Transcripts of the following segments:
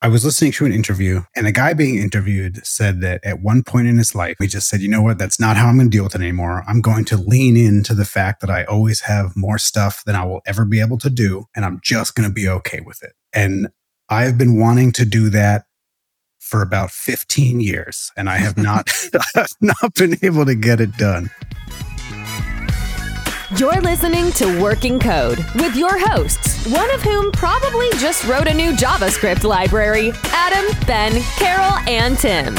I was listening to an interview, and a guy being interviewed said that at one point in his life, he just said, you know what, that's not how I'm going to deal with it anymore. I'm going to lean into the fact that I always have more stuff than I will ever be able to do, and I'm just going to be okay with it. And I've been wanting to do that for about 15 years, and I have not, I've not been able to get it done. You're listening to Working Code with your hosts, one of whom probably just wrote a new JavaScript library Adam, Ben, Carol, and Tim.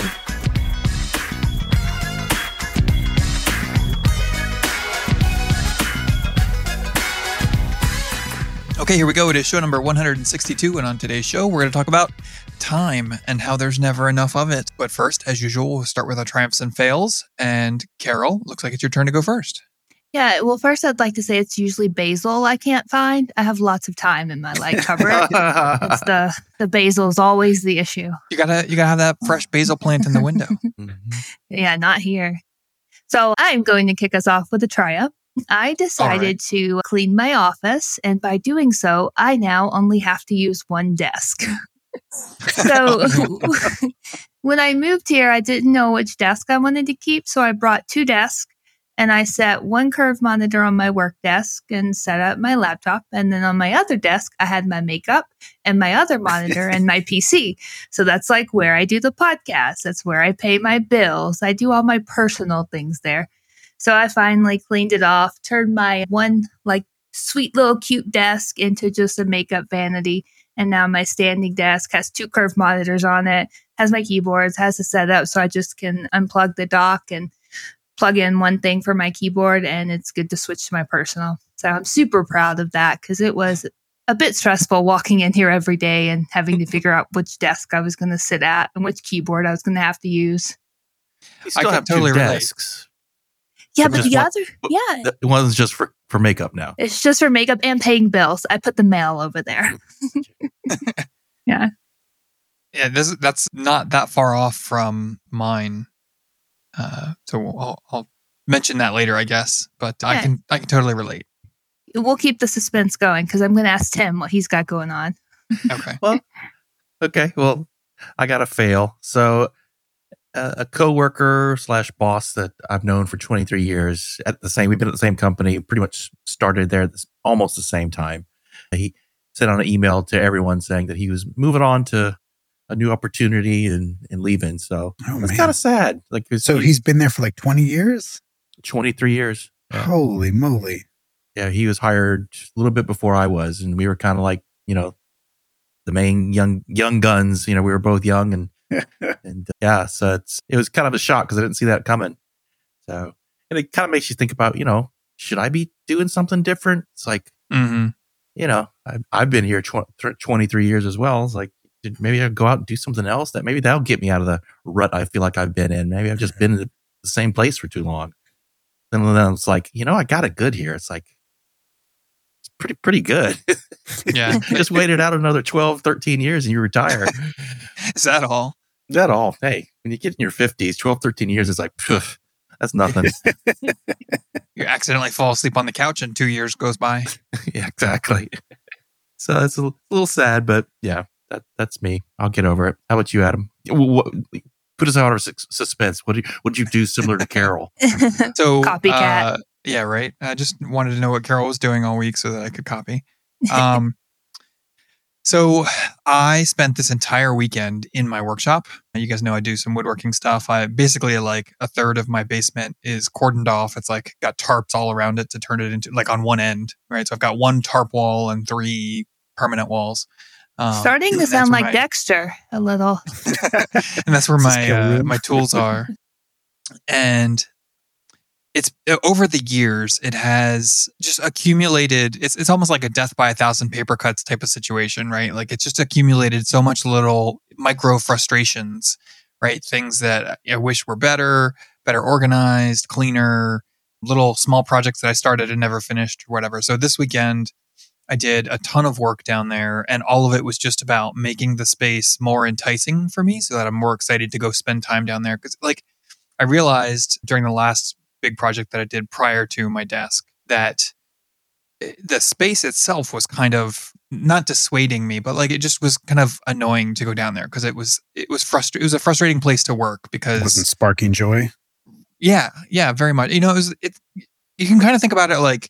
Okay, here we go. It is show number 162, and on today's show, we're going to talk about time and how there's never enough of it. But first, as usual, we'll start with our triumphs and fails. And Carol, looks like it's your turn to go first. Yeah, well, first I'd like to say it's usually basil I can't find. I have lots of thyme in my light cupboard. it's the the basil is always the issue. You gotta you gotta have that fresh basil plant in the window. Mhm. Yeah, not here. So I'm going to kick us off with a try up. I decided to clean my office, and by doing so, I now only have to use one desk. so when I moved here, I didn't know which desk I wanted to keep, so I brought two desks and I set one curved monitor on my work desk and set up my laptop. And then on my other desk, I had my makeup and my other monitor and my PC. So that's like where I do the podcast. That's where I pay my bills. I do all my personal things there. So I finally cleaned it off, turned my one like sweet little cute desk into just a makeup vanity. And now my standing desk has two curved monitors on it, has my keyboards, has a setup. So I just can unplug the dock and plug in one thing for my keyboard and it's good to switch to my personal. So I'm super proud of that because it was a bit stressful walking in here every day and having to figure out which desk I was going to sit at and which keyboard I was going to have to use. You still can have totally two relate. desks. Yeah, So but just the one- other, yeah, The one's just for, for makeup now. it's just for makeup and paying bills. I put the mail over there. Yeah, yeah, this that's not that far off from mine. Uh, so I'll, I'll mention that later, I guess. But I can I can totally relate. We'll keep the suspense going because I'm going to ask Tim what he's got going on. Okay. Well, okay, well, I got to fail. So, uh, a coworker slash boss that I've known for 23 years at the same, we've been at the same company, pretty much started there at this, almost the same time. He sent out an email to everyone saying that he was moving on to a new opportunity and, and leaving. So Oh, it's kind of sad. Like, So he's been there for like 20 years? 23 years. Yeah. Holy moly. yeah, he was hired a little bit before I was, and we were kind of like, you know, the main young young guns. You know, we were both young, and and uh, yeah, so it's it was kind of a shock because I didn't see that coming. So, and it kind of makes you think about, you know, should I be doing something different? It's like, hmm you know, I've I've been here tw- th- 23 years as well. It's like, did maybe I go out and do something else that maybe that'll get me out of the rut I feel like I've been in. Maybe I've just been in the, same place for too long. And then it's like, you know, I got it good here. It's like, it's pretty, pretty good. Yeah. just waited out another 12, 13 years and you retire. Is that all? Is that all? Hey, when you get in your 50s, 12, 13 years, it's like, phew, that's nothing. You accidentally fall asleep on the couch and two years goes by. yeah, exactly. So it's a little sad, but yeah, that that's me. I'll get over it. How about you, Adam? What, put us out of suspense. What did what you do similar to Carol? So Copycat. uh, yeah, right. I just wanted to know what Carol was doing all week so that I could copy. Um, so I spent this entire weekend in my workshop. You guys know I do some woodworking stuff. I basically like a third of my basement is cordoned off. It's like got tarps all around it to turn it into like on one end, right? So I've got one tarp wall and three permanent walls. Um, Starting to sound like my- Dexter a little. and that's where my uh, my tools are. and it's uh, over the years, it has just accumulated. It's it's almost like a death by a thousand paper cuts type of situation, right? Like it's just accumulated so much little micro frustrations, right? Things that I wish were better, better organized, cleaner. Little small projects that I started and never finished, or whatever. So this weekend, I did a ton of work down there, and all of it was just about making the space more enticing for me so that I'm more excited to go spend time down there. Because, like, I realized during the last big project that I did prior to my desk that eh, the space itself was kind of not dissuading me, but like it just was kind of annoying to go down there because it was it was frustrating. It was a frustrating place to work because It wasn't sparking joy. yeah, yeah, very much. You know, it was it. You can kind of think about it like,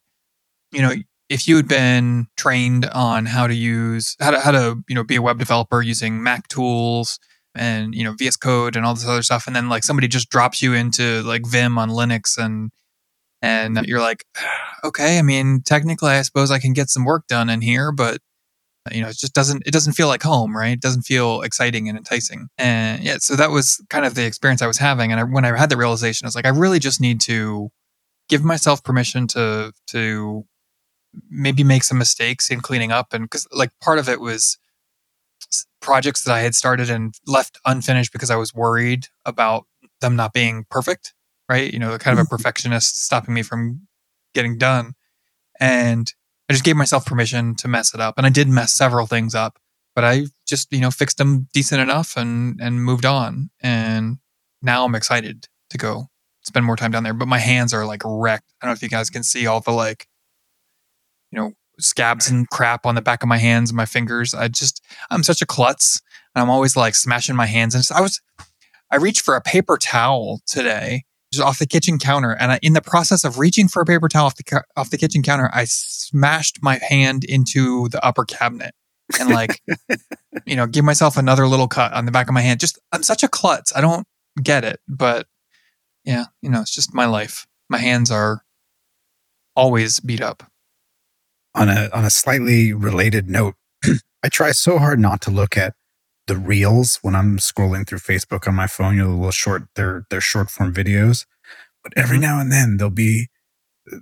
you know, if you had been trained on how to use how to how to you know be a web developer using Mac tools and you know VS Code and all this other stuff, and then like somebody just drops you into like Vim on Linux and and you're like, ah, okay, I mean, technically, I suppose I can get some work done in here, but uh, you know, it just doesn't it doesn't feel like home, right? It doesn't feel exciting and enticing. And yeah, so that was kind of the experience I was having. And I, when I had the realization, I was like, I really just need to give myself permission to to maybe make some mistakes in cleaning up, and because like part of it was projects that I had started and left unfinished because I was worried about them not being perfect, right? You know, the kind of a mm-hmm. perfectionist stopping me from getting done. And I just gave myself permission to mess it up. And I did mess several things up, but I just, you know, fixed them decent enough and and moved on. And now I'm excited to go spend more time down there. But my hands are like wrecked. I don't know if you guys can see all the like, you know, scabs and crap on the back of my hands and my fingers. I just I'm such a klutz. And I'm always like smashing my hands. And I was I reached for a paper towel today just off the kitchen counter. And I, in the process of reaching for a paper towel off the off the kitchen counter, I smashed my hand into the upper cabinet and like, you know, give myself another little cut on the back of my hand. Just I'm such a klutz. I don't get it, but yeah, you know, it's just my life. My hands are always beat up. On a on a slightly related note, I try so hard not to look at the reels when I'm scrolling through Facebook on my phone. You know, the little short, they're they're short form videos. But every Mhm. now and then there'll be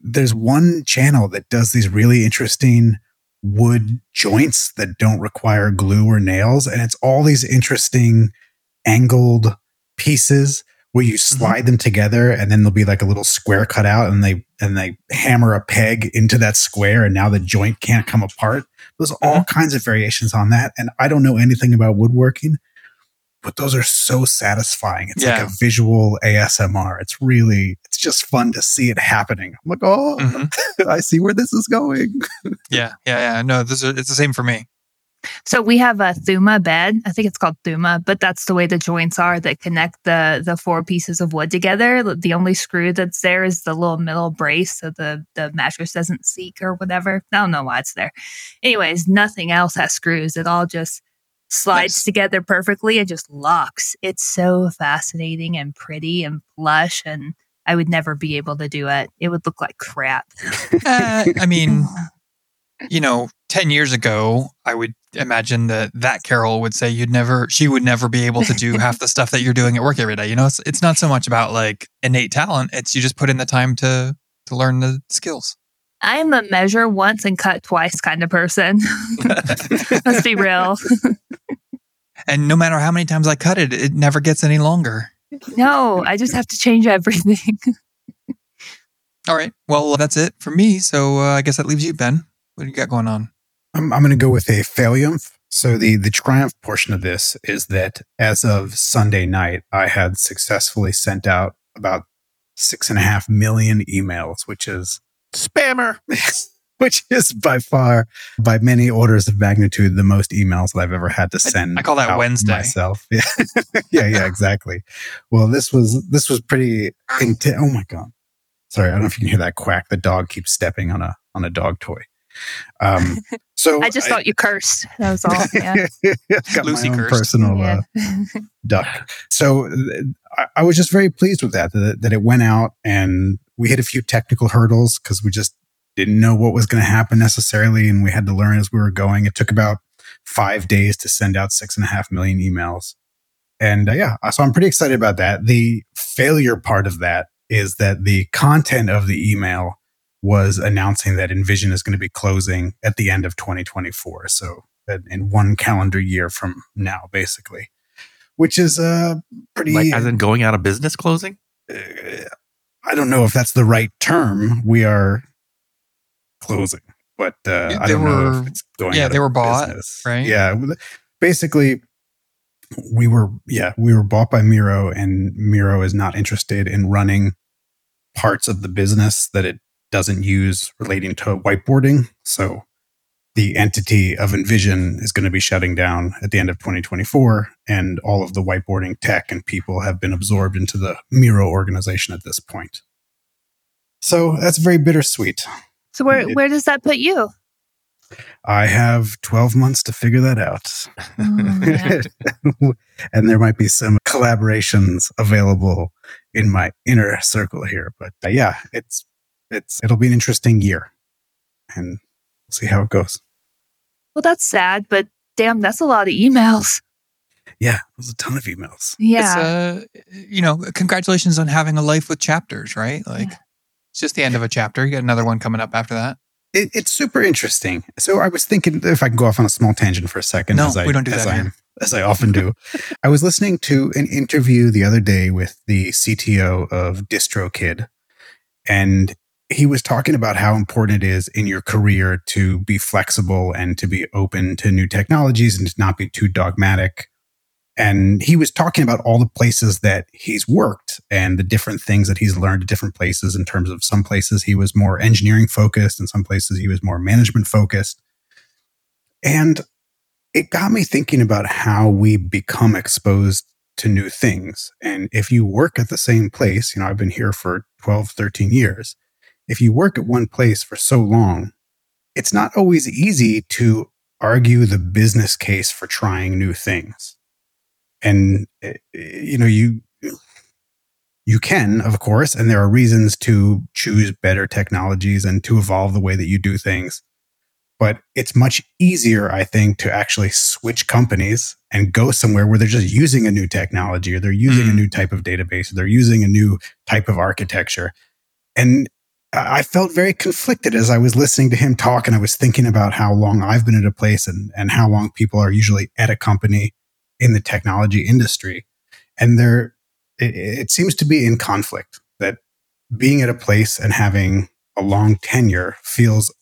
there's one channel that does these really interesting wood joints that don't require glue or nails, and it's all these interesting angled pieces where you slide them together and then there'll be like a little square cut out and they and they hammer a peg into that square and now the joint can't come apart there's all kinds of variations on that and i don't know anything about woodworking but those are so satisfying it's Yeah. like a visual asmr it's really it's just fun to see it happening i'm like oh Mhm. i see where this is going Yeah, yeah, yeah. No, this is, it's the same for me. So we have a Thuma bed. I think it's called Thuma, but that's the way the joints are that connect the the four pieces of wood together. The only screw that's there is the little middle brace, so the the mattress doesn't seek or whatever. I don't know why it's there. Anyways, nothing else has screws. It all just slides Nice. together perfectly. It just locks. It's so fascinating and pretty and plush and. I would never be able to do it. It would look like crap. Uh, I mean, you know, 10 years ago, I would imagine that that Carol would say you'd never, she would never be able to do half the stuff that you're doing at work every day. You know, it's, it's not so much about like innate talent. It's you just put in the time to, to learn the skills. I'm a measure once and cut twice kind of person. Let's be real. And no matter how many times I cut it, it never gets any longer. No, I just have to change everything. All right. Well, that's it for me. So uh, I guess that leaves you, Ben. What do you got going on? I'm, I'm going to go with a failiumph. So the the triumph portion of this is that as of Sunday night, I had successfully sent out about six and a half million emails, which is Spammer. which is by far, by many orders of magnitude, the most emails that I've ever had to send. I call that Wednesday. myself. Yeah, yeah, yeah, exactly. Well, this was this was pretty intense. Oh my god! Sorry, I don't know if you can hear that quack. The dog keeps stepping on a on a dog toy. Um, so I just thought you cursed. That was all. Yeah. got Lucy my own cursed. personal uh, duck. So uh, I, I was just very pleased with that, that, that it went out and we hit a few technical hurdles because we just didn't know what was going to happen necessarily. And we had to learn as we were going. It took about five days to send out six and a half million emails. And uh, yeah, so I'm pretty excited about that. The failure part of that is that the content of the email was announcing that InVision is going to be closing at the end of 2024. So in one calendar year from now, basically, which is uh, pretty. Like, as in going out of business closing? uh, I don't know if that's the right term. We are closing, but uh, Yeah, I they don't know were- if it's going. yeah, out they of were bought, business. right? Yeah, basically, we were yeah we were bought by Miro, and Miro is not interested in running parts of the business that it doesn't use relating to whiteboarding. So the entity of InVision is going to be shutting down at the end of 2024, and all of the whiteboarding tech and people have been absorbed into the Miro organization at this point. So that's very bittersweet. So where It- where does that put you? I have 12 months to figure that out. Oh, and there might be some collaborations available in my inner circle here. But uh, yeah, it's it's it'll be an interesting year, and we'll see how it goes. well, that's sad, but damn, that's a lot of emails. Yeah, there's a ton of emails. Yeah. It's, uh, you know, congratulations on having a life with chapters, right? Like, Yeah. it's just the end of a chapter. You got another one coming up after that. It, it's super interesting. So I was thinking if I can go off on a small tangent for a second. No, as I, we don't do as that I, here. as I often do. I was listening to an interview the other day with the CTO of DistroKid, and he was talking about how important it is in your career to be flexible and to be open to new technologies and to not be too dogmatic. And he was talking about all the places that he's worked and the different things that he's learned at different places in terms of some places he was more engineering focused and some places he was more management focused. And it got me thinking about how we become exposed to new things. And if you work at the same place, you know, I've been here for 12, 13 years. If you work at one place for so long, it's not always easy to argue the business case for trying new things. And, eh, you know, you, you can, of course, and there are reasons to choose better technologies and to evolve the way that you do things but it's much easier, I think, to actually switch companies and go somewhere where they're just using a new technology or they're using a Mm. new type of database or they're using a new type of architecture. And I felt very conflicted as I was listening to him talk and I was thinking about how long I've been at a place and, and how long people are usually at a company in the technology industry. And there, it, it seems to be in conflict that being at a place and having a long tenure feels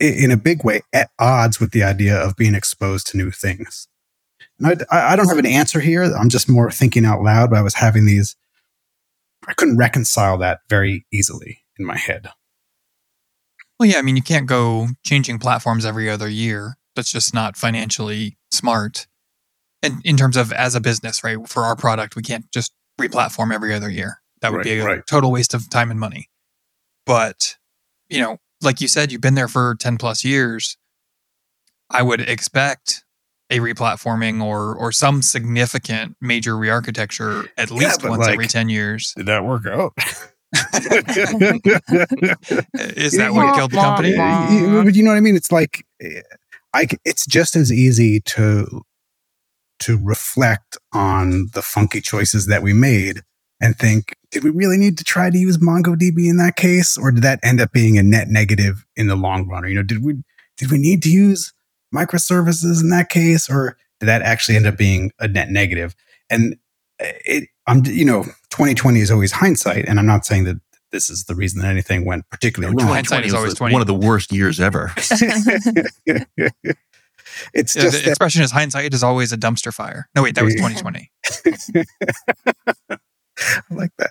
in a big way at odds with the idea of being exposed to new things. And I, I don't have an answer here. I'm just more thinking out loud, but I was having these, I couldn't reconcile that very easily in my head. Well, yeah, I mean, you can't go changing platforms every other year. That's just not financially smart. And in terms of as a business, right? For our product, we can't just re-platform every other year. That would be a right. total waste of time and money. But, you know, like you said, you've been there for 10 plus years. I would expect a replatforming or or some significant major re-architecture at least but once every 10 years. Did that work out? Is that what killed the company? You- you- but you know what I mean? It's like, I, c- it's just as easy to, to reflect on the funky choices that we made and think, did we really need to try to use MongoDB in that case? Or did that end up being a net negative in the long run? Or, you know, did we, did we need to use microservices in that case? Or did that actually end up being a net negative? And eh, it, I'm, you know, 2020 is always hindsight. And I'm not saying that this is the reason that anything went particularly wrong. Hindsight is always 20. one of the worst years ever. it's Yeah, just the expression is hindsight is always a dumpster fire. No, wait, that was 2020. I like that.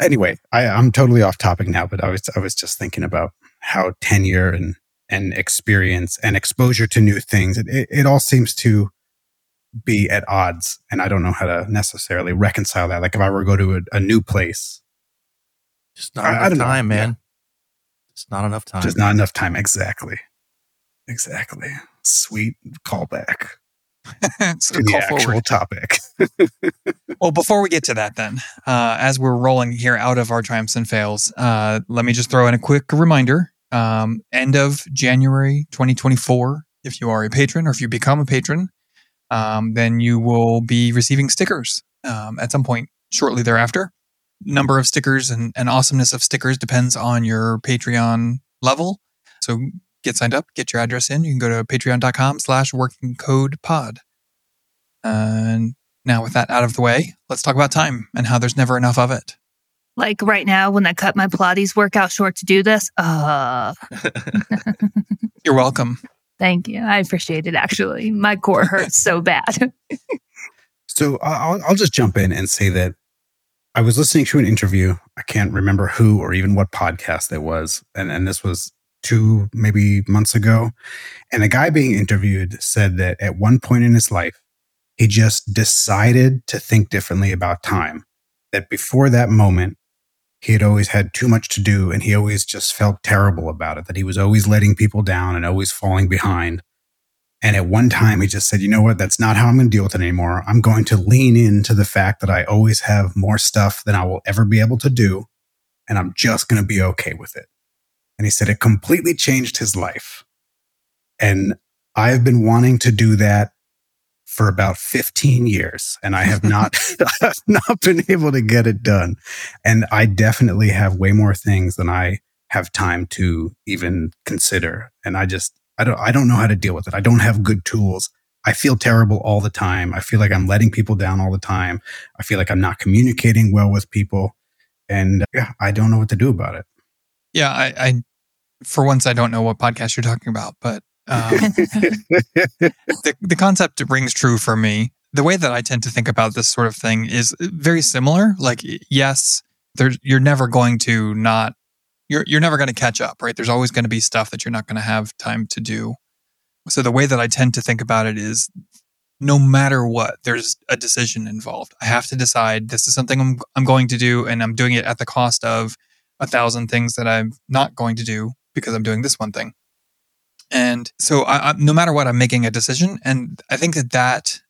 Anyway, I, I'm totally off topic now, but I was I was just thinking about how tenure and and experience and exposure to new things it, it, it all seems to be at odds, and I don't know how to necessarily reconcile that. Like if I were to go to a, a new place, Just not I- I enough don't know. time, Yeah. man. Just not enough time. just not enough time. Exactly, exactly. Sweet callback so to the call actual forward. topic. Well, before we get to that, then, uh, as we're rolling here out of our triumphs and fails, uh, let me just throw in a quick reminder. Um, end of January 2024, if you are a patron or if you become a patron, um, then you will be receiving stickers um, at some point shortly thereafter. Number of stickers and, and awesomeness of stickers depends on your Patreon level. So get signed up, get your address in. You can go to patreon.com slash working code pod. And now, with that out of the way, let's talk about time and how there's never enough of it. Like right now, when I cut my Pilates workout short to do this, uh, You're welcome. Thank you. I appreciate it. Actually, my core hurts so bad. So I'll, I'll just jump in and say that I was listening to an interview. I can't remember who or even what podcast it was. And, and this was two, maybe months ago. And the guy being interviewed said that at one point in his life, he just decided to think differently about time. That before that moment, he had always had too much to do and he always just felt terrible about it, that he was always letting people down and always falling behind. And at one time, he just said, you know what? That's not how I'm going to deal with it anymore. I'm going to lean into the fact that I always have more stuff than I will ever be able to do. And I'm just going to be okay with it. And he said it completely changed his life. And I've been wanting to do that for about 15 years and I have not, I have not been able to get it done. And I definitely have way more things than I have time to even consider. And I just, I don't I don't know how to deal with it. I don't have good tools. I feel terrible all the time. I feel like I'm letting people down all the time. I feel like I'm not communicating well with people. And yeah, I don't know what to do about it. Yeah, I, I for once I don't know what podcast you're talking about, but um, the the concept rings true for me. The way that I tend to think about this sort of thing is very similar. Like, yes, there's you're never going to not you're you're never going to catch up, right? There's always going to be stuff that you're not going to have time to do. So the way that I tend to think about it is no matter what, there's a decision involved. I have to decide this is something I'm I'm going to do and I'm doing it at the cost of a thousand things that I'm not going to do because I'm doing this one thing. And so I, I, no matter what, I'm making a decision. And I think that that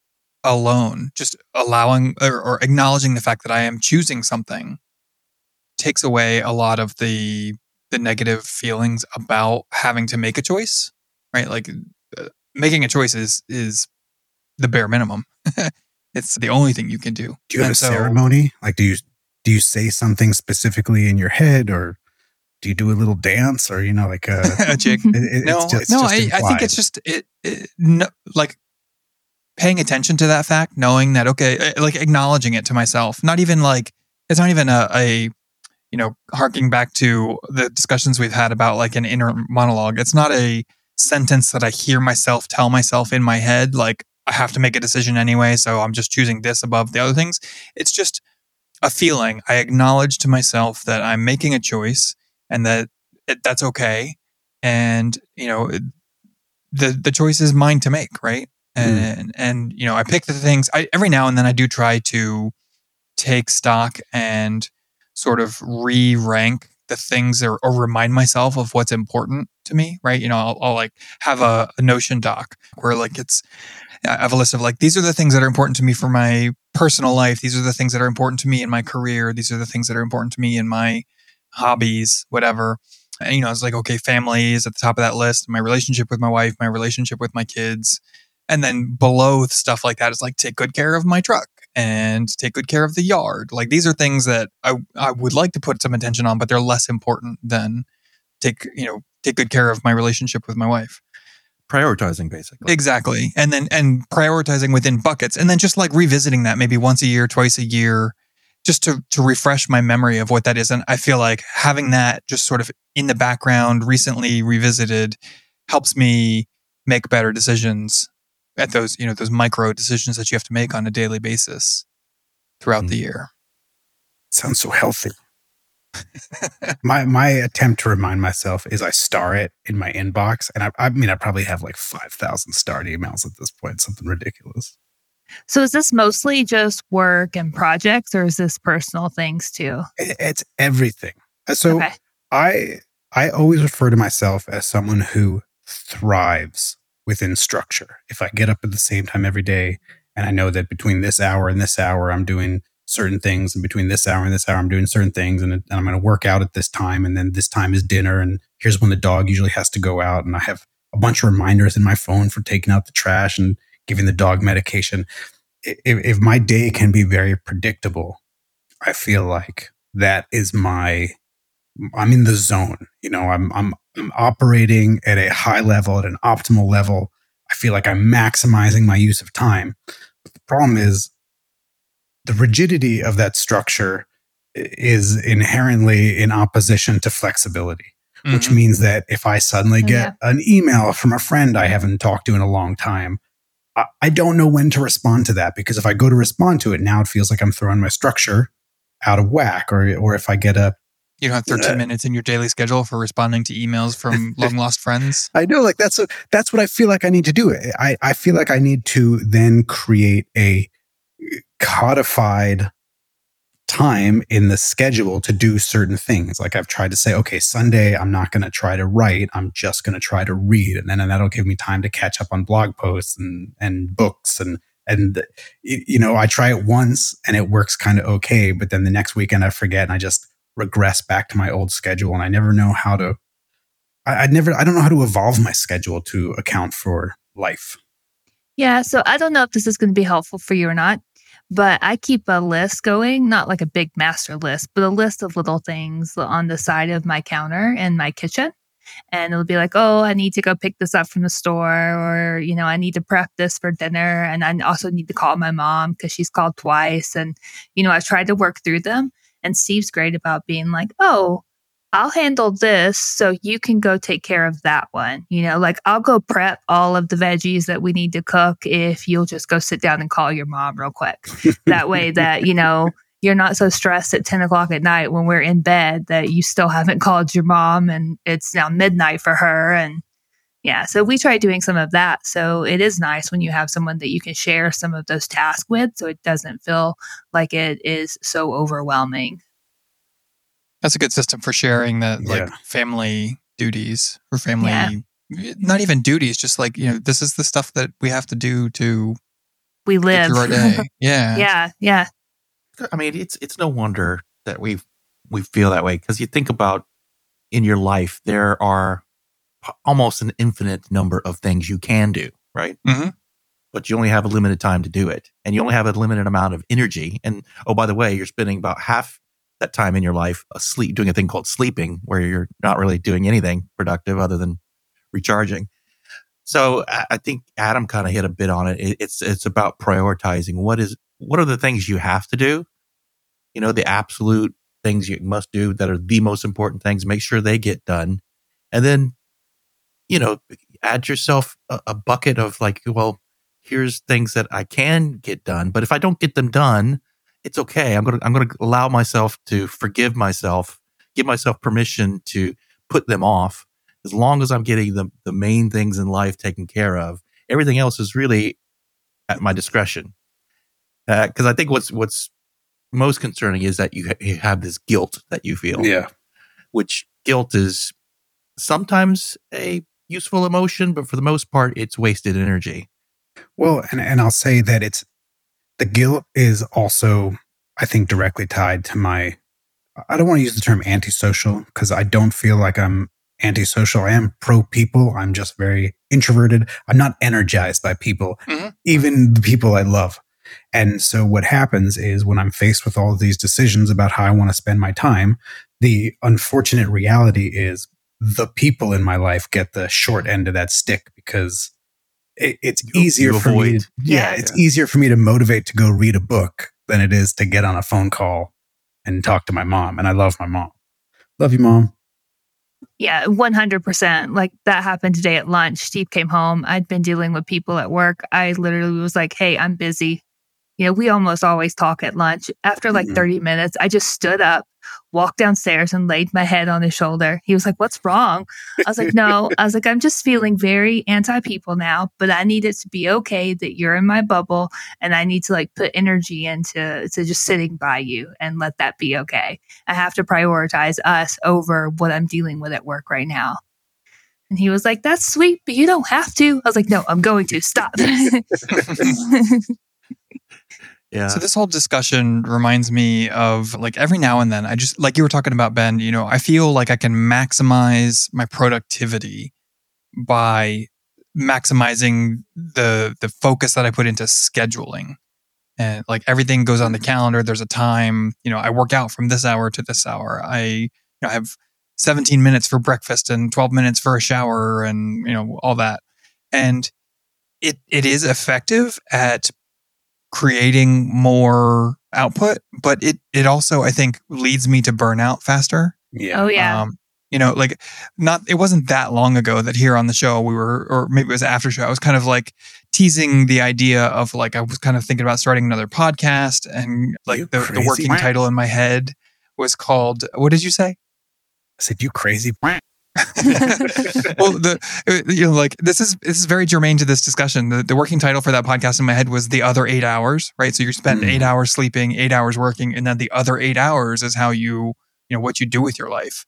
alone, just allowing or, or acknowledging the fact that I am choosing something takes away a lot of the the negative feelings about having to make a choice, right? Like uh, making a choice is is the bare minimum. it's the only thing you can do. Do you have and a so, ceremony? Like, do you do you say something specifically in your head, or do you do a little dance, or you know, like a, a jig? It, no, just, no. I, I, think it's just it, it no, like paying attention to that fact, knowing that okay, eh, like acknowledging it to myself. Not even like it's not even a, a you know, harking back to the discussions we've had about like an inner monologue, it's not a sentence that I hear myself tell myself in my head, like, I have to make a decision anyway, so I'm just choosing this above the other things. It's just a feeling. I acknowledge to myself that I'm making a choice and that it, that's okay. And, you know, the, the choice is mine to make, right? And, mm. and, you know, I pick the things I, every now and then I do try to take stock and sort of re rank the things or, or, remind myself of what's important to me, right? You know, I'll, I'll like have a, a, Notion doc where like it's, I have a list of like, these are the things that are important to me for my personal life. These are the things that are important to me in my career. These are the things that are important to me in my hobbies, whatever. And, you know, it's like, okay, family is at the top of that list, my relationship with my wife, my relationship with my kids. And then below stuff like that is like, take good care of my truck and take good care of the yard. Like these are things that I I would like to put some attention on, but they're less important than take you know take good care of my relationship with my wife. Prioritizing basically. Exactly. And then and prioritizing within buckets and then just like revisiting that maybe once a year, twice a year, just to to refresh my memory of what that is. And I feel like having that just sort of in the background, recently revisited, helps me make better decisions at those you know those micro decisions that you have to make on a daily basis throughout mm. the year sounds so healthy my my attempt to remind myself is I star it in my inbox, and I, I mean I probably have like five thousand starred emails at this point, something ridiculous. So is this mostly just work and projects, or is this personal things too? It's everything. Uh, so okay. I I always refer to myself as someone who thrives within structure. If I get up at the same time every day and I know that between this hour and this hour, I'm doing certain things, and between this hour and this hour, I'm doing certain things, and, and I'm going to work out at this time, and then this time is dinner, and here's when the dog usually has to go out, and I have a bunch of reminders in my phone for taking out the trash and giving the dog medication. If, if my day can be very predictable, I feel like that is my I'm in the zone. You know, I'm I'm I'm operating at a high level, at an optimal level. I feel like I'm maximizing my use of time. But the problem is the rigidity of that structure is inherently in opposition to flexibility, mm-hmm. which means that if I suddenly oh, get yeah. an email from a friend I haven't talked to in a long time, I, I don't know when to respond to that because if I go to respond to it now, it feels like I'm throwing my structure out of whack or or if I get a You don't have 13 Uh, minutes in your daily schedule for responding to emails from long lost friends. I know like that's a, that's what I feel like I need to do. I I feel like I need to then create a codified time in the schedule to do certain things. Like I've tried to say, okay, Sunday, I'm not going to try to write. I'm just going to try to read. And then and that'll give me time to catch up on blog posts and, and books. And, and, you know, I try it once and it works kind of okay. But then the next weekend I forget and I just regress back to my old schedule. And I never know how to, I, I never, I don't know how to evolve my schedule to account for life. Yeah, so I don't know if this is going to be helpful for you or not, but I keep a list going, not like a big master list, but a list of little things on the side of my counter in my kitchen. And it'll be like, oh, I need to go pick this up from the store, or, you know, I need to prep this for dinner. And I also need to call my mom because she's called twice. And, you know, I've tried to work through them. And Steve's great about being like, oh, I'll handle this so you can go take care of that one. You know, like I'll go prep all of the veggies that we need to cook if you'll just go sit down and call your mom real quick. that way, that, you know, you're not so stressed at 10 o'clock at night when we're in bed that you still haven't called your mom and it's now midnight for her. And yeah, so we try doing some of that. So it is nice when you have someone that you can share some of those tasks with so it doesn't feel like it is so overwhelming. That's a good system for sharing that like Yeah. family duties or family Yeah. not even duties, just like, you know, this is the stuff that we have to do to We live. through our day. Yeah. yeah, yeah. I mean, it's it's no wonder that we we feel that way because you think about in your life there are almost an infinite number of things you can do, right? Mhm. But you only have a limited time to do it, and you only have a limited amount of energy. And oh, by the way, you're spending about half that time in your life uh, asleep, doing a thing called sleeping, where you're not really doing anything productive other than recharging. So I think Adam kind of hit a bit on it. It- It's it's about prioritizing what is what are the things you have to do. You know, the absolute things you must do that are the most important things. Make sure they get done, and then you know add yourself a, a bucket of like, well, here's things that I can get done. But if I don't get them done, it's okay. I'm gonna I'm gonna allow myself to forgive myself, give myself permission to put them off as long as I'm getting the the main things in life taken care of, everything else is really at my discretion. Uh, because I think what's what's most concerning is that you, ha- you have this guilt that you feel, Yeah. which guilt is sometimes a useful emotion, but for the most part, it's wasted energy. Well, and, and I'll say that it's the guilt is also, I think, directly tied to my. I don't want to use the term antisocial because I don't feel like I'm antisocial. I am pro people. I'm just very introverted. I'm not energized by people, Mhm. even the people I love. And so what happens is when I'm faced with all of these decisions about how I want to spend my time, the unfortunate reality is the people in my life get the short end of that stick because it, it's You- easier you for me. To, yeah, Yeah. it's easier for me to motivate to go read a book than it is to get on a phone call and talk to my mom. And I love my mom. Love you, mom. Yeah, 100%. Like that happened today at lunch. Steve came home. I'd been dealing with people at work. I literally was like, hey, I'm busy. You know, we almost always talk at lunch. After like Mhm. 30 minutes, I just stood up, walked downstairs, and laid my head on his shoulder. He was like, what's wrong? I was like, no. I was like, I'm just feeling very anti people now, but I need it to be okay that you're in my bubble and I need to like put energy into to just sitting by you and let that be okay. I have to prioritize us over what I'm dealing with at work right now. And he was like, That's sweet, but you don't have to. I was like, No, I'm going to stop. Yeah. So this whole discussion reminds me of like every now and then I just like you were talking about Ben, you know, I feel like I can maximize my productivity by maximizing the the focus that I put into scheduling. And like everything goes on the mm-hmm. calendar, there's a time, you know, I work out from this hour to this hour. I you know, I have 17 minutes for breakfast and 12 minutes for a shower and you know all that. And it it is effective at creating more output, but it it also I think leads me to burnout faster. Yeah. oh, yeah. Um, you know, like not it wasn't that long ago that here on the show we were, or maybe it was after show. I was kind of like teasing the idea of like I was kind of thinking about starting another podcast, and like the, the crazy. working title in my head was called. What did you say? I said, "You crazy." well, the uh, you know, like this is this is very germane to this discussion. The, the working title for that podcast in my head was the other eight hours, right? So you spend Mm. eight hours sleeping, eight hours working, and then the other eight hours is how you you know what you do with your life.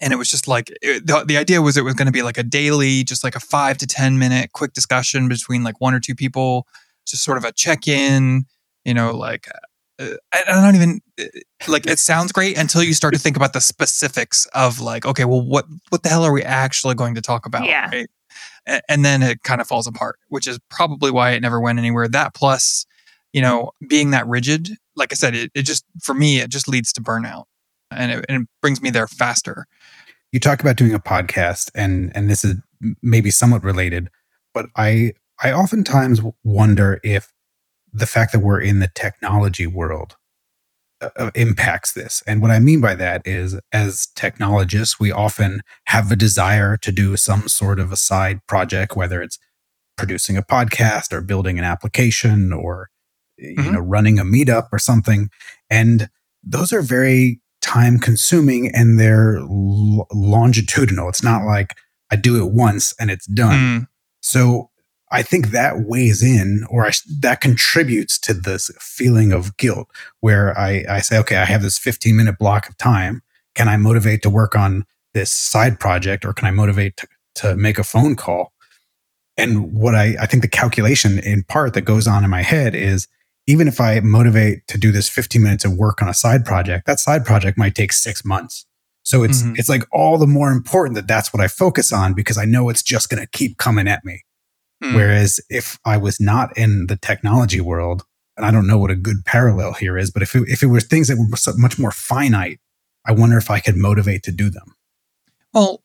And it was just like it, the the idea was it was going to be like a daily, just like a five to ten minute quick discussion between like one or two people, just sort of a check in. You know, like uh, I, I don't even uh, like it sounds great until you start to think about the specifics of like okay well what what the hell are we actually going to talk about Yeah. right? And then it kind of falls apart which is probably why it never went anywhere. That plus you know being that rigid like i said it, it just for me it just leads to burnout and it, and it brings me there faster. You talk about doing a podcast and and this is maybe somewhat related but i i oftentimes wonder if the fact that we're in the technology world uh, uh, impacts this. And what i mean by that is as technologists we often have a desire to do some sort of a side project whether it's producing a podcast or building an application or you Mhm. know running a meetup or something. And those are very time consuming and they're l- longitudinal. It's not like i do it once and it's done. Mm, so I think that weighs in, or I, that contributes to this feeling of guilt, where I, I say, okay, I have this 15 minute block of time. Can I motivate to work on this side project, or can I motivate to, to make a phone call? And what I, I think the calculation in part that goes on in my head is even if I motivate to do this 15 minutes of work on a side project, that side project might take six months. So it's Mhm. it's like all the more important that that's what I focus on because I know it's just going to keep coming at me. Mm. Whereas if I was not in the technology world, and I don't know what a good parallel here is, but if it, if it were things that were so much more finite, I wonder if I could motivate to do them. Well,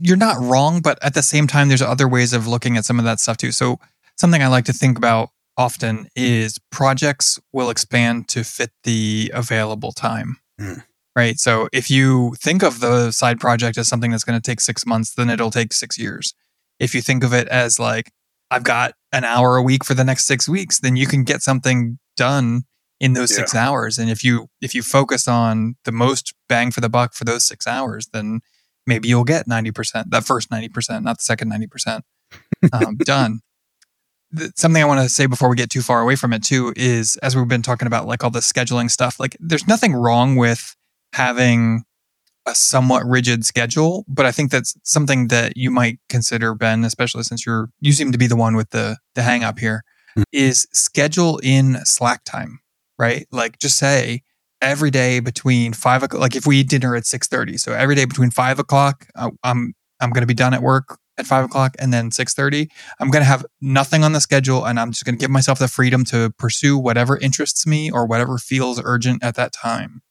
you're not wrong, but at the same time, there's other ways of looking at some of that stuff too. So, something I like to think about often is projects will expand to fit the available time. Mm. Right. So, if you think of the side project as something that's going to take six months, then it'll take six years. If you think of it as like, I've got an hour a week for the next six weeks, then you can get something done in those six hours. And if you if you focus on the most bang for the buck for those six hours, then maybe you'll get 90%, that first 90%, not the second 90% um, done. The- something I want to say before we get too far away from it too is as we've been talking about like all the scheduling stuff, like there's nothing wrong with having a somewhat rigid schedule, but I think that's something that you might consider, Ben, especially since you're you seem to be the one with the the hang up here, Hmm. is schedule in Slack time, right? Like just say every day between five o'clock. Like if we eat dinner at six thirty, so every day between five o'clock, uh, I'm I'm going to be done at work at five o'clock, and then six thirty, I'm going to have nothing on the schedule, and I'm just going to give myself the freedom to pursue whatever interests me or whatever feels urgent at that time,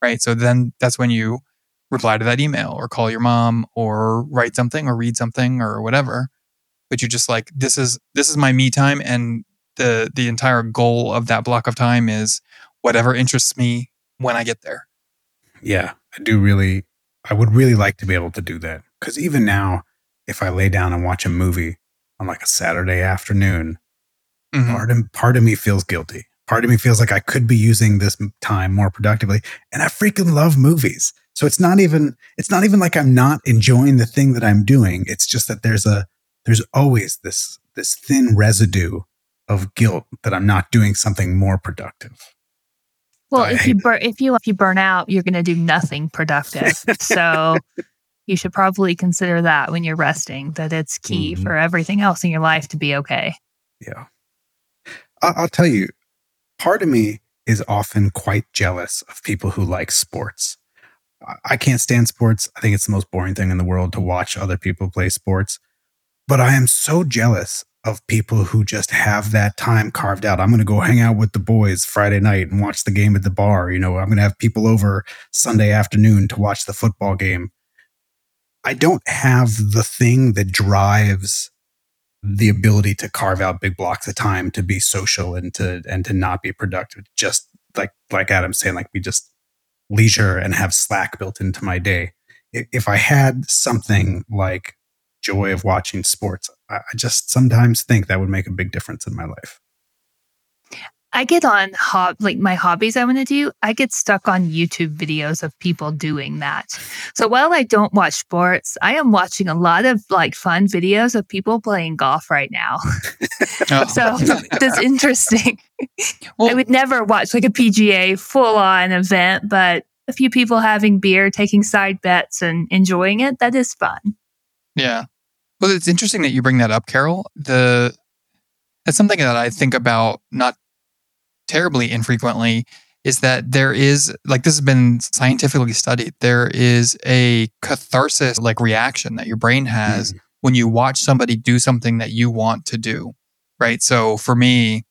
right? So then that's when you reply to that email or call your mom or write something or read something or whatever. But you're just like this is this is my me time, and the the entire goal of that block of time is whatever interests me when I get there. Yeah, I do really, I would really like to be able to do that. Because even now, if I lay down and watch a movie on like a Saturday afternoon, Mhm. part of part of me feels guilty. Part of me feels like I could be using this time more productively, and I freaking love movies. So it's not even it's not even like I'm not enjoying the thing that I'm doing. It's just that there's a there's always this this thin residue of guilt that I'm not doing something more productive. Well, I if you it. burn if you if you burn out, you're going to do nothing productive. so you should probably consider that when you're resting. That it's key Mhm. for everything else in your life to be okay. Yeah. I- I'll tell you, part of me is often quite jealous of people who like sports. I- can't stand sports. I think it's the most boring thing in the world to watch other people play sports. But I am so jealous of people who just have that time carved out. I'm going to go hang out with the boys Friday night and watch the game at the bar. You know, I'm going to have people over Sunday afternoon to watch the football game. I don't have the thing that drives the ability to carve out big blocks of time to be social and to and to not be productive just like like adam's saying like we just leisure and have slack built into my day if, i had something like joy of watching sports I just sometimes think that would make a big difference in my life. I get on hob like my hobbies I want to do. I get stuck on YouTube videos of people doing that. So while I don't watch sports, I am watching a lot of like fun videos of people playing golf right now. Oh. so that's interesting. Well- I would never watch like a PGA full on event, but a few people having beer, taking side bets and enjoying it, that is fun. Yeah. Well, it's interesting that you bring that up, Carol. The that's something that I think about not terribly infrequently is that there is like this has been scientifically studied. There is a catharsis like reaction that your brain has mm. when you watch somebody do something that you want to do. Right? So for me,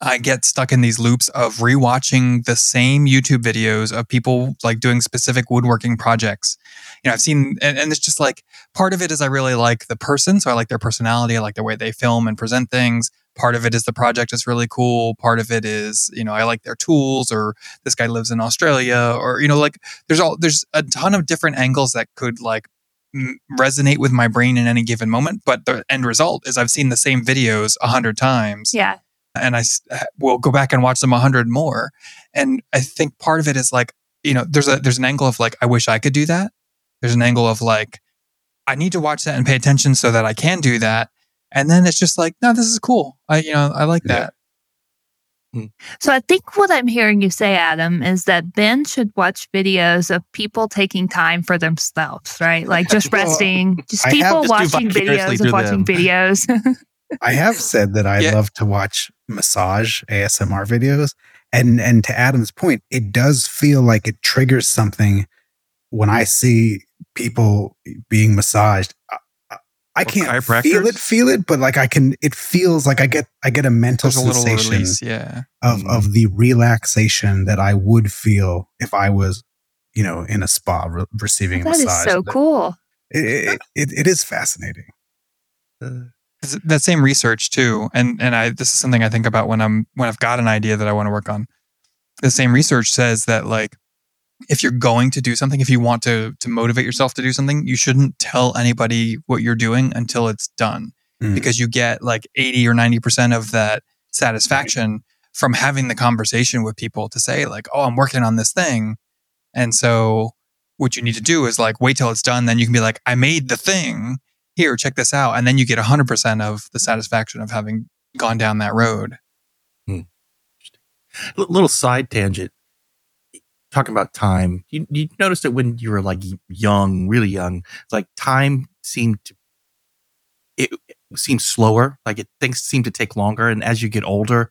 I get stuck in these loops of rewatching the same YouTube videos of people like doing specific woodworking projects. You know, I've seen, and, and it's just like part of it is I really like the person. So I like their personality. I like the way they film and present things. Part of it is the project is really cool. Part of it is, you know, I like their tools or this guy lives in Australia or, you know, like there's all, there's a ton of different angles that could like m- resonate with my brain in any given moment. But the end result is I've seen the same videos a hundred times Yeah. and I s- will go back and watch them a hundred more. And I think part of it is like, you know, there's a there's an angle of like, I wish I could do that. There's an angle of like, I need to watch that and pay attention so that I can do that. And then it's just like, no, this is cool. I you know, I like Yeah. that. Hmm. So I think what I'm hearing you say, Adam, is that Ben should watch videos of people taking time for themselves, right? Like just Well, resting, just I people watching videos through of watching them. videos. I have said that I Yeah. love to watch massage ASMR videos. And and to Adam's point, it does feel like it triggers something when I see people being massaged. Uh, I, I- I Or can't chiropractors? feel it, feel it, but like I can. It feels like I get I get a mental There's a sensation release. Yeah. of Mhm. of the relaxation that I would feel if I was, you know, in a spa re- receiving a that is massage. so cool. It, it, it, it is fascinating. Uh, 'Cause that same research too and and i this is something i think about when i'm when i've got an idea that i want to work on the same research says that like if you're going to do something if you want to to motivate yourself to do something you shouldn't tell anybody what you're doing until it's done. Mm. because you get like 80 or 90% of that satisfaction from having the conversation with people to say like oh i'm working on this thing. And so what you need to do is like wait till it's done then you can be like i made the thing. Here check this out. And then you get 100% of the satisfaction of having gone down that road. L- little side tangent. Talking about time, you, you noticed that when you were like young, really young, it's like time seemed to it, it seemed slower. Like it things seem to take longer, and as you get older,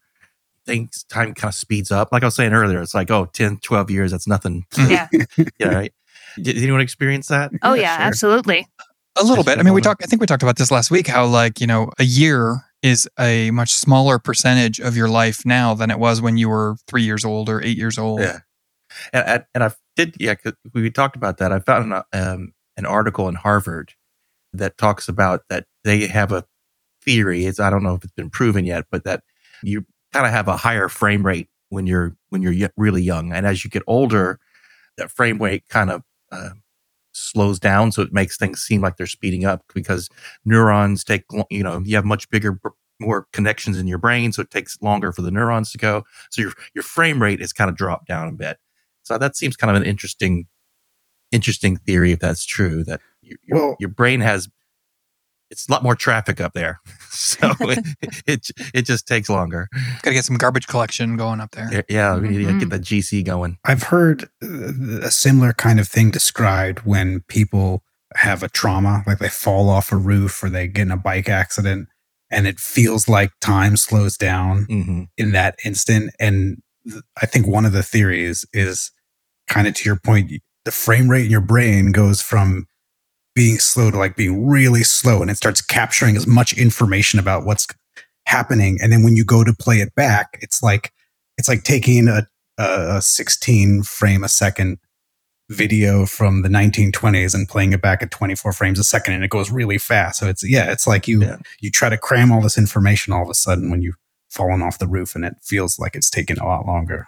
things time kind of speeds up. Like I was saying earlier, it's like oh, 10, 12 years, that's nothing. Mm. Yeah. yeah, right. Did anyone experience that? Oh yeah, sure. absolutely. a little bit i mean we older. talked i think we talked about this last week how like you know a year is a much smaller percentage of your life now than it was when you were three years old or eight years old Yeah. And, and, and I did, yeah, we talked about that. I found an, um, an article in Harvard that talks about that they have a theory. It's, I don't know if it's been proven yet, but that you kind of have a higher frame rate when you're, when you're really young. And as you get older, that frame rate kind of, uh, slows down. So it makes things seem like they're speeding up because neurons take, you know, you have much bigger, more connections in your brain. So it takes longer for the neurons to go. So your, your frame rate is kind of dropped down a bit. So that seems kind of an interesting, interesting theory if that's true. That your, your, Well- your brain has, it's a lot more traffic up there, so it, it it just takes longer. gotta get some garbage collection going up there Yeah, we need to Mhm. get the GC going. I've heard uh, a similar kind of thing described when people have a trauma, like they fall off a roof or they get in a bike accident, and it feels like time slows down hmm in that instant. And I think one of the theories is kind of to your point, the frame rate in your brain goes from being slow to like being really slow and it starts capturing as much information about what's happening. And then when you go to play it back, it's like, it's like taking a, a 16 frame a second video from the 1920s and playing it back at 24 frames a second and it goes really fast. So it's, yeah, it's like you, Yeah. you try to cram all this information all of a sudden when you've fallen off the roof and it feels like it's taking a lot longer.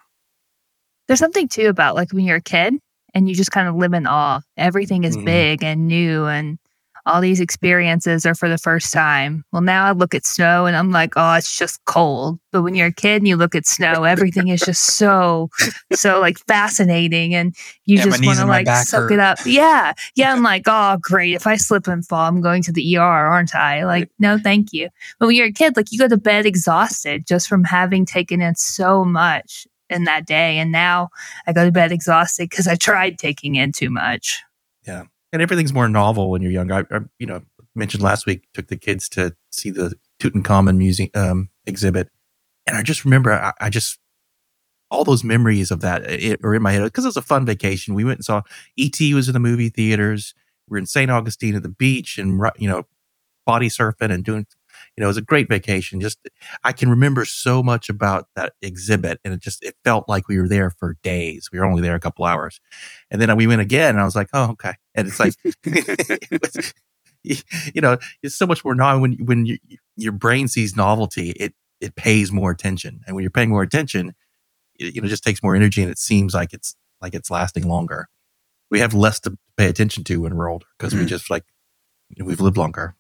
There's something too about like when you're a kid and you just kind of live in awe. Everything is Mhm. big and new and all these experiences are for the first time. Well, now I look at snow and I'm like, oh, it's just cold. But when you're a kid and you look at snow, everything is just so, so like fascinating. And you Yeah, just want to like suck hurt. it up. Yeah. Yeah. I'm like, oh, great. If I slip and fall, I'm going to the ER, aren't I? Like, no, thank you. But when you're a kid, like you go to bed exhausted just from having taken in so much in that day. And now I go to bed exhausted because I tried taking in too much. Yeah. And everything's more novel when you're young. I, I you know mentioned last week took the kids to see the Tutankhamun museum um, exhibit, and I just remember I, I just all those memories of that it, are in my head because it was a fun vacation. We went and saw E.T. was in the movie theaters. We are in St. Augustine at the beach and you know body surfing and doing. You know, it was a great vacation. Just I can remember so much about that exhibit, and it just it felt like we were there for days. We were only there a couple hours, and then we went again, and I was like, oh okay. And it's like, it was- you know, it's so much more now when when you, your brain sees novelty, it it pays more attention, and when you're paying more attention, it, you know, it just takes more energy, and it seems like it's like it's lasting longer. We have less to pay attention to when we're older because we Mhm. just like you know, we've lived longer.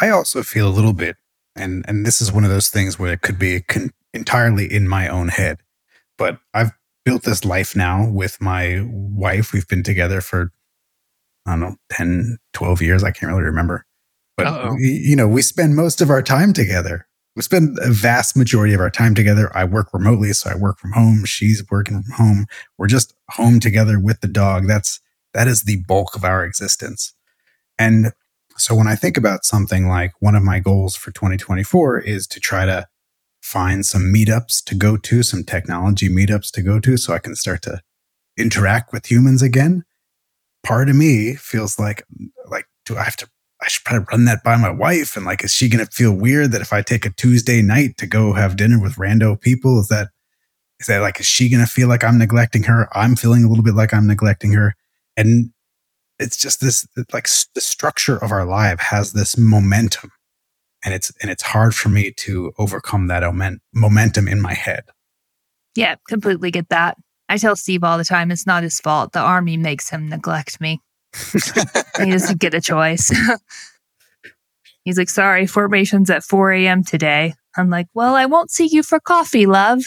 I also feel a little bit, and and this is one of those things where it could be con- entirely in my own head, but I've built this life now with my wife. We've been together for I don't know 10, 12 years. I can't really remember, but Uh-oh. you know we spend most of our time together. We spend a vast majority of our time together. I work remotely, so I work from home. She's working from home. We're just home together with the dog. That's that is the bulk of our existence. And so when I think about something like one of my goals for 2024 is to try to find some meetups to go to, some technology meetups to go to, so I can start to interact with humans again. Part of me feels like, like, do I have to? I should probably run that by my wife, and like, is she going to feel weird that if I take a Tuesday night to go have dinner with rando people, is that is that like, is she going to feel like I'm neglecting her? I'm feeling a little bit like I'm neglecting her, and it's just this like the structure of our life has this momentum and it's and it's hard for me to overcome that omen- momentum in my head Yeah, completely get that. I tell Steve all the time it's not his fault. The army makes him neglect me. he doesn't get a choice. He's like, sorry, formation's at 4 a.m. today. I'm like, well, I won't see you for coffee, love.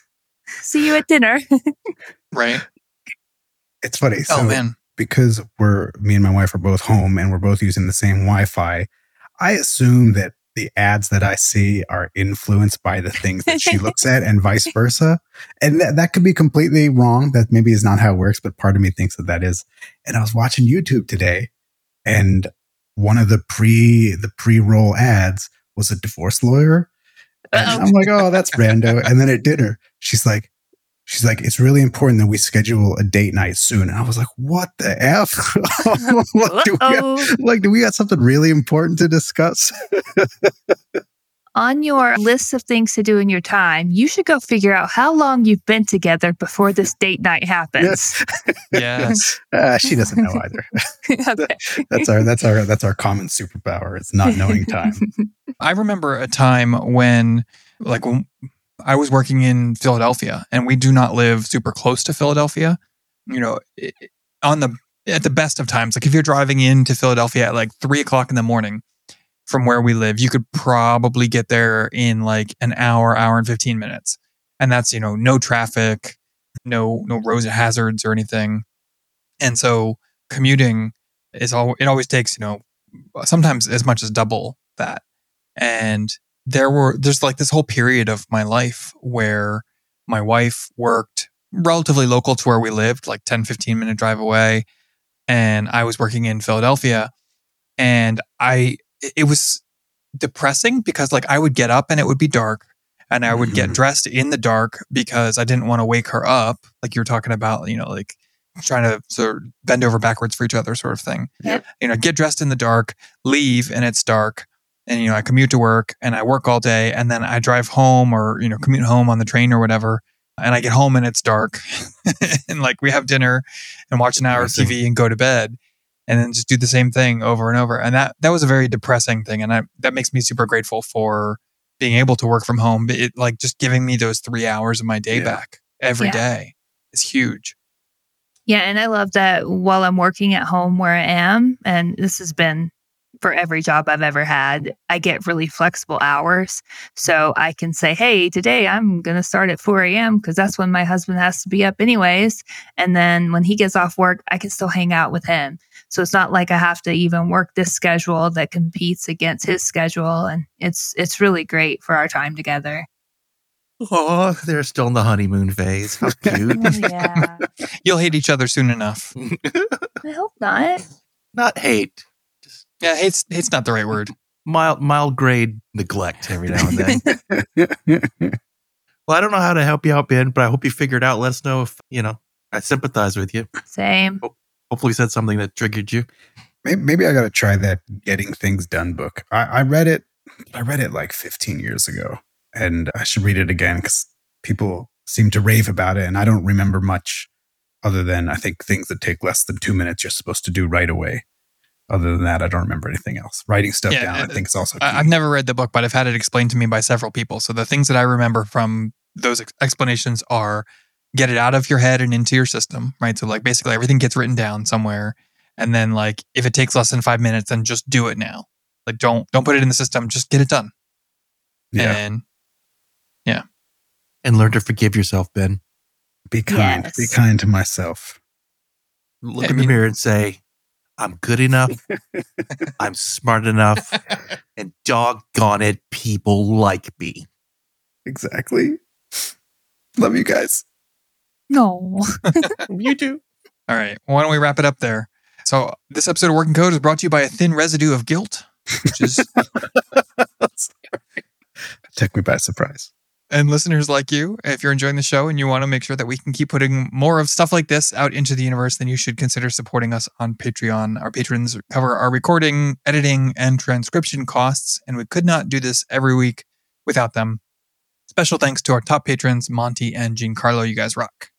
see you at dinner. Right. it's funny oh, so oh man. Because we're me and my wife are both home and we're both using the same wi-fi i assume that the ads that i see are influenced by the things that she looks at and vice versa. And that, that could be completely wrong. That maybe is not how it works but part of me thinks that that is. And i was watching youtube today and one of the pre the pre-roll ads was a divorce lawyer. And i'm like oh that's rando. And then at dinner she's like she's like it's really important that we schedule a date night soon and i was like what the f like, do we have, like do we got something really important to discuss On your list of things to do in your time, you should go figure out how long you've been together before this date night happens. Yes. uh, she doesn't know either okay. that's our that's our that's our common superpower it's not knowing time I remember a time when, like, when I was working in Philadelphia, and we do not live super close to Philadelphia. You know, on the at the best of times, like if you're driving into Philadelphia at like three o'clock in the morning from where we live, you could probably get there in like an hour, hour and fifteen minutes, and that's you know no traffic, no no road hazards or anything, and so commuting is all it always takes you know sometimes as much as double that. And there were there's like this whole period of my life where my wife worked relatively local to where we lived like 10 15 minute drive away and i was working in philadelphia and i it- it was depressing because like i would get up and it would be dark and i would get Mhm. dressed in the dark because i didn't want to wake her up like you were talking about you know like trying to sort of bend over backwards for each other sort of thing Yep. you know get dressed in the dark leave and it's dark and you know I commute to work and I work all day and then I drive home or you know commute home on the train or whatever and I get home and it's dark and like we have dinner and watch an hour of TV and go to bed and then just do the same thing over and over and that that was a very depressing thing and I, that makes me super grateful for being able to work from home it like just giving me those 3 hours of my day Yeah. back every Yeah. day is huge Yeah, and I love that while I'm working at home where I am, and this has been for every job I've ever had, I get really flexible hours. So I can say, hey, today I'm going to start at 4 a.m. because that's when my husband has to be up, anyways. And then when he gets off work, I can still hang out with him. So it's not like I have to even work this schedule that competes against his schedule. And it's, it's really great for our time together. Oh, they're still in the honeymoon phase. How cute. Oh, yeah. You'll hate each other soon enough. I hope not. Not hate, just Yeah, hate's hate's not the right word. mild mild grade neglect every now and then. well, I don't know how to help you out, Ben, but I hope you figured out. Let us know if you know. I sympathize with you. Same. Hopefully, we said something that triggered you. maybe, maybe I got to try that Getting Things Done book. I, I read it. I read it like 15 years ago, and I should read it again because people seem to rave about it, and I don't remember much other than I think things that take less than two minutes you're supposed to do right away. Other than that, I don't remember anything else. Writing stuff Yeah, down, I uh, think, is also. Key. I, I've never read the book, but I've had it explained to me by several people. So the things that I remember from those ex- explanations are get it out of your head and into your system, right? So like basically everything gets written down somewhere, and then like if it takes less than five minutes, then just do it now. Like don't don't put it in the system, just get it done. yeah, And yeah. And learn to forgive yourself, Ben. be kind. Be kind to myself. Look I in mean- the mirror and say, I'm good enough. I'm smart enough. And doggone it, people like me. Exactly. Love you guys. No. You do. all right, why don't we wrap it up there? So this episode of Working Code is brought to you by a thin residue of guilt, which is Took me by surprise. And listeners like you, if you're enjoying the show and you want to make sure that we can keep putting more of stuff like this out into the universe, then you should consider supporting us on Patreon. Our patrons cover our recording, editing, and transcription costs, and we could not do this every week without them. Special thanks to our top patrons, Monty and Giancarlo. You guys rock.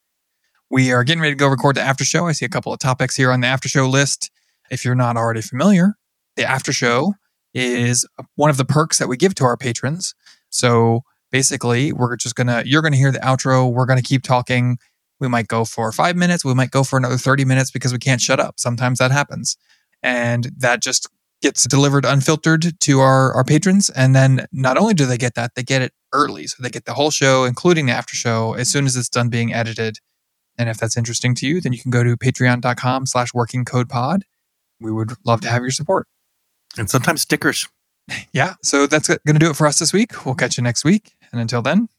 We are getting ready to go record the after show. I see a couple of topics here on the after show list. If you're not already familiar, the after show is one of the perks that we give to our patrons. So basically we're just gonna you're gonna hear the outro we're gonna keep talking. We might go for five minutes we might go for another 30 minutes because we can't shut up. Sometimes that happens. And that just gets delivered unfiltered to our our patrons. And then not only do they get that they get it early. So they get the whole show including the after show as soon as it's done being edited. And if that's interesting to you then you can go to patreon.com slash working code pod we would love to have your support. And sometimes stickers. yeah so that's going to do it for us this week. We'll catch you next week and until then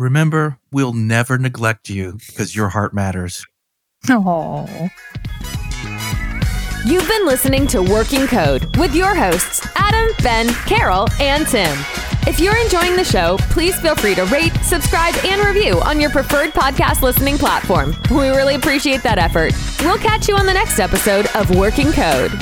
Remember, we'll never neglect you because your heart matters. Oh. You've been listening to Working Code with your hosts, Adam, Ben, Carol, and Tim. If you're enjoying the show, please feel free to rate, subscribe, and review on your preferred podcast listening platform. We really appreciate that effort. We'll catch you on the next episode of Working Code.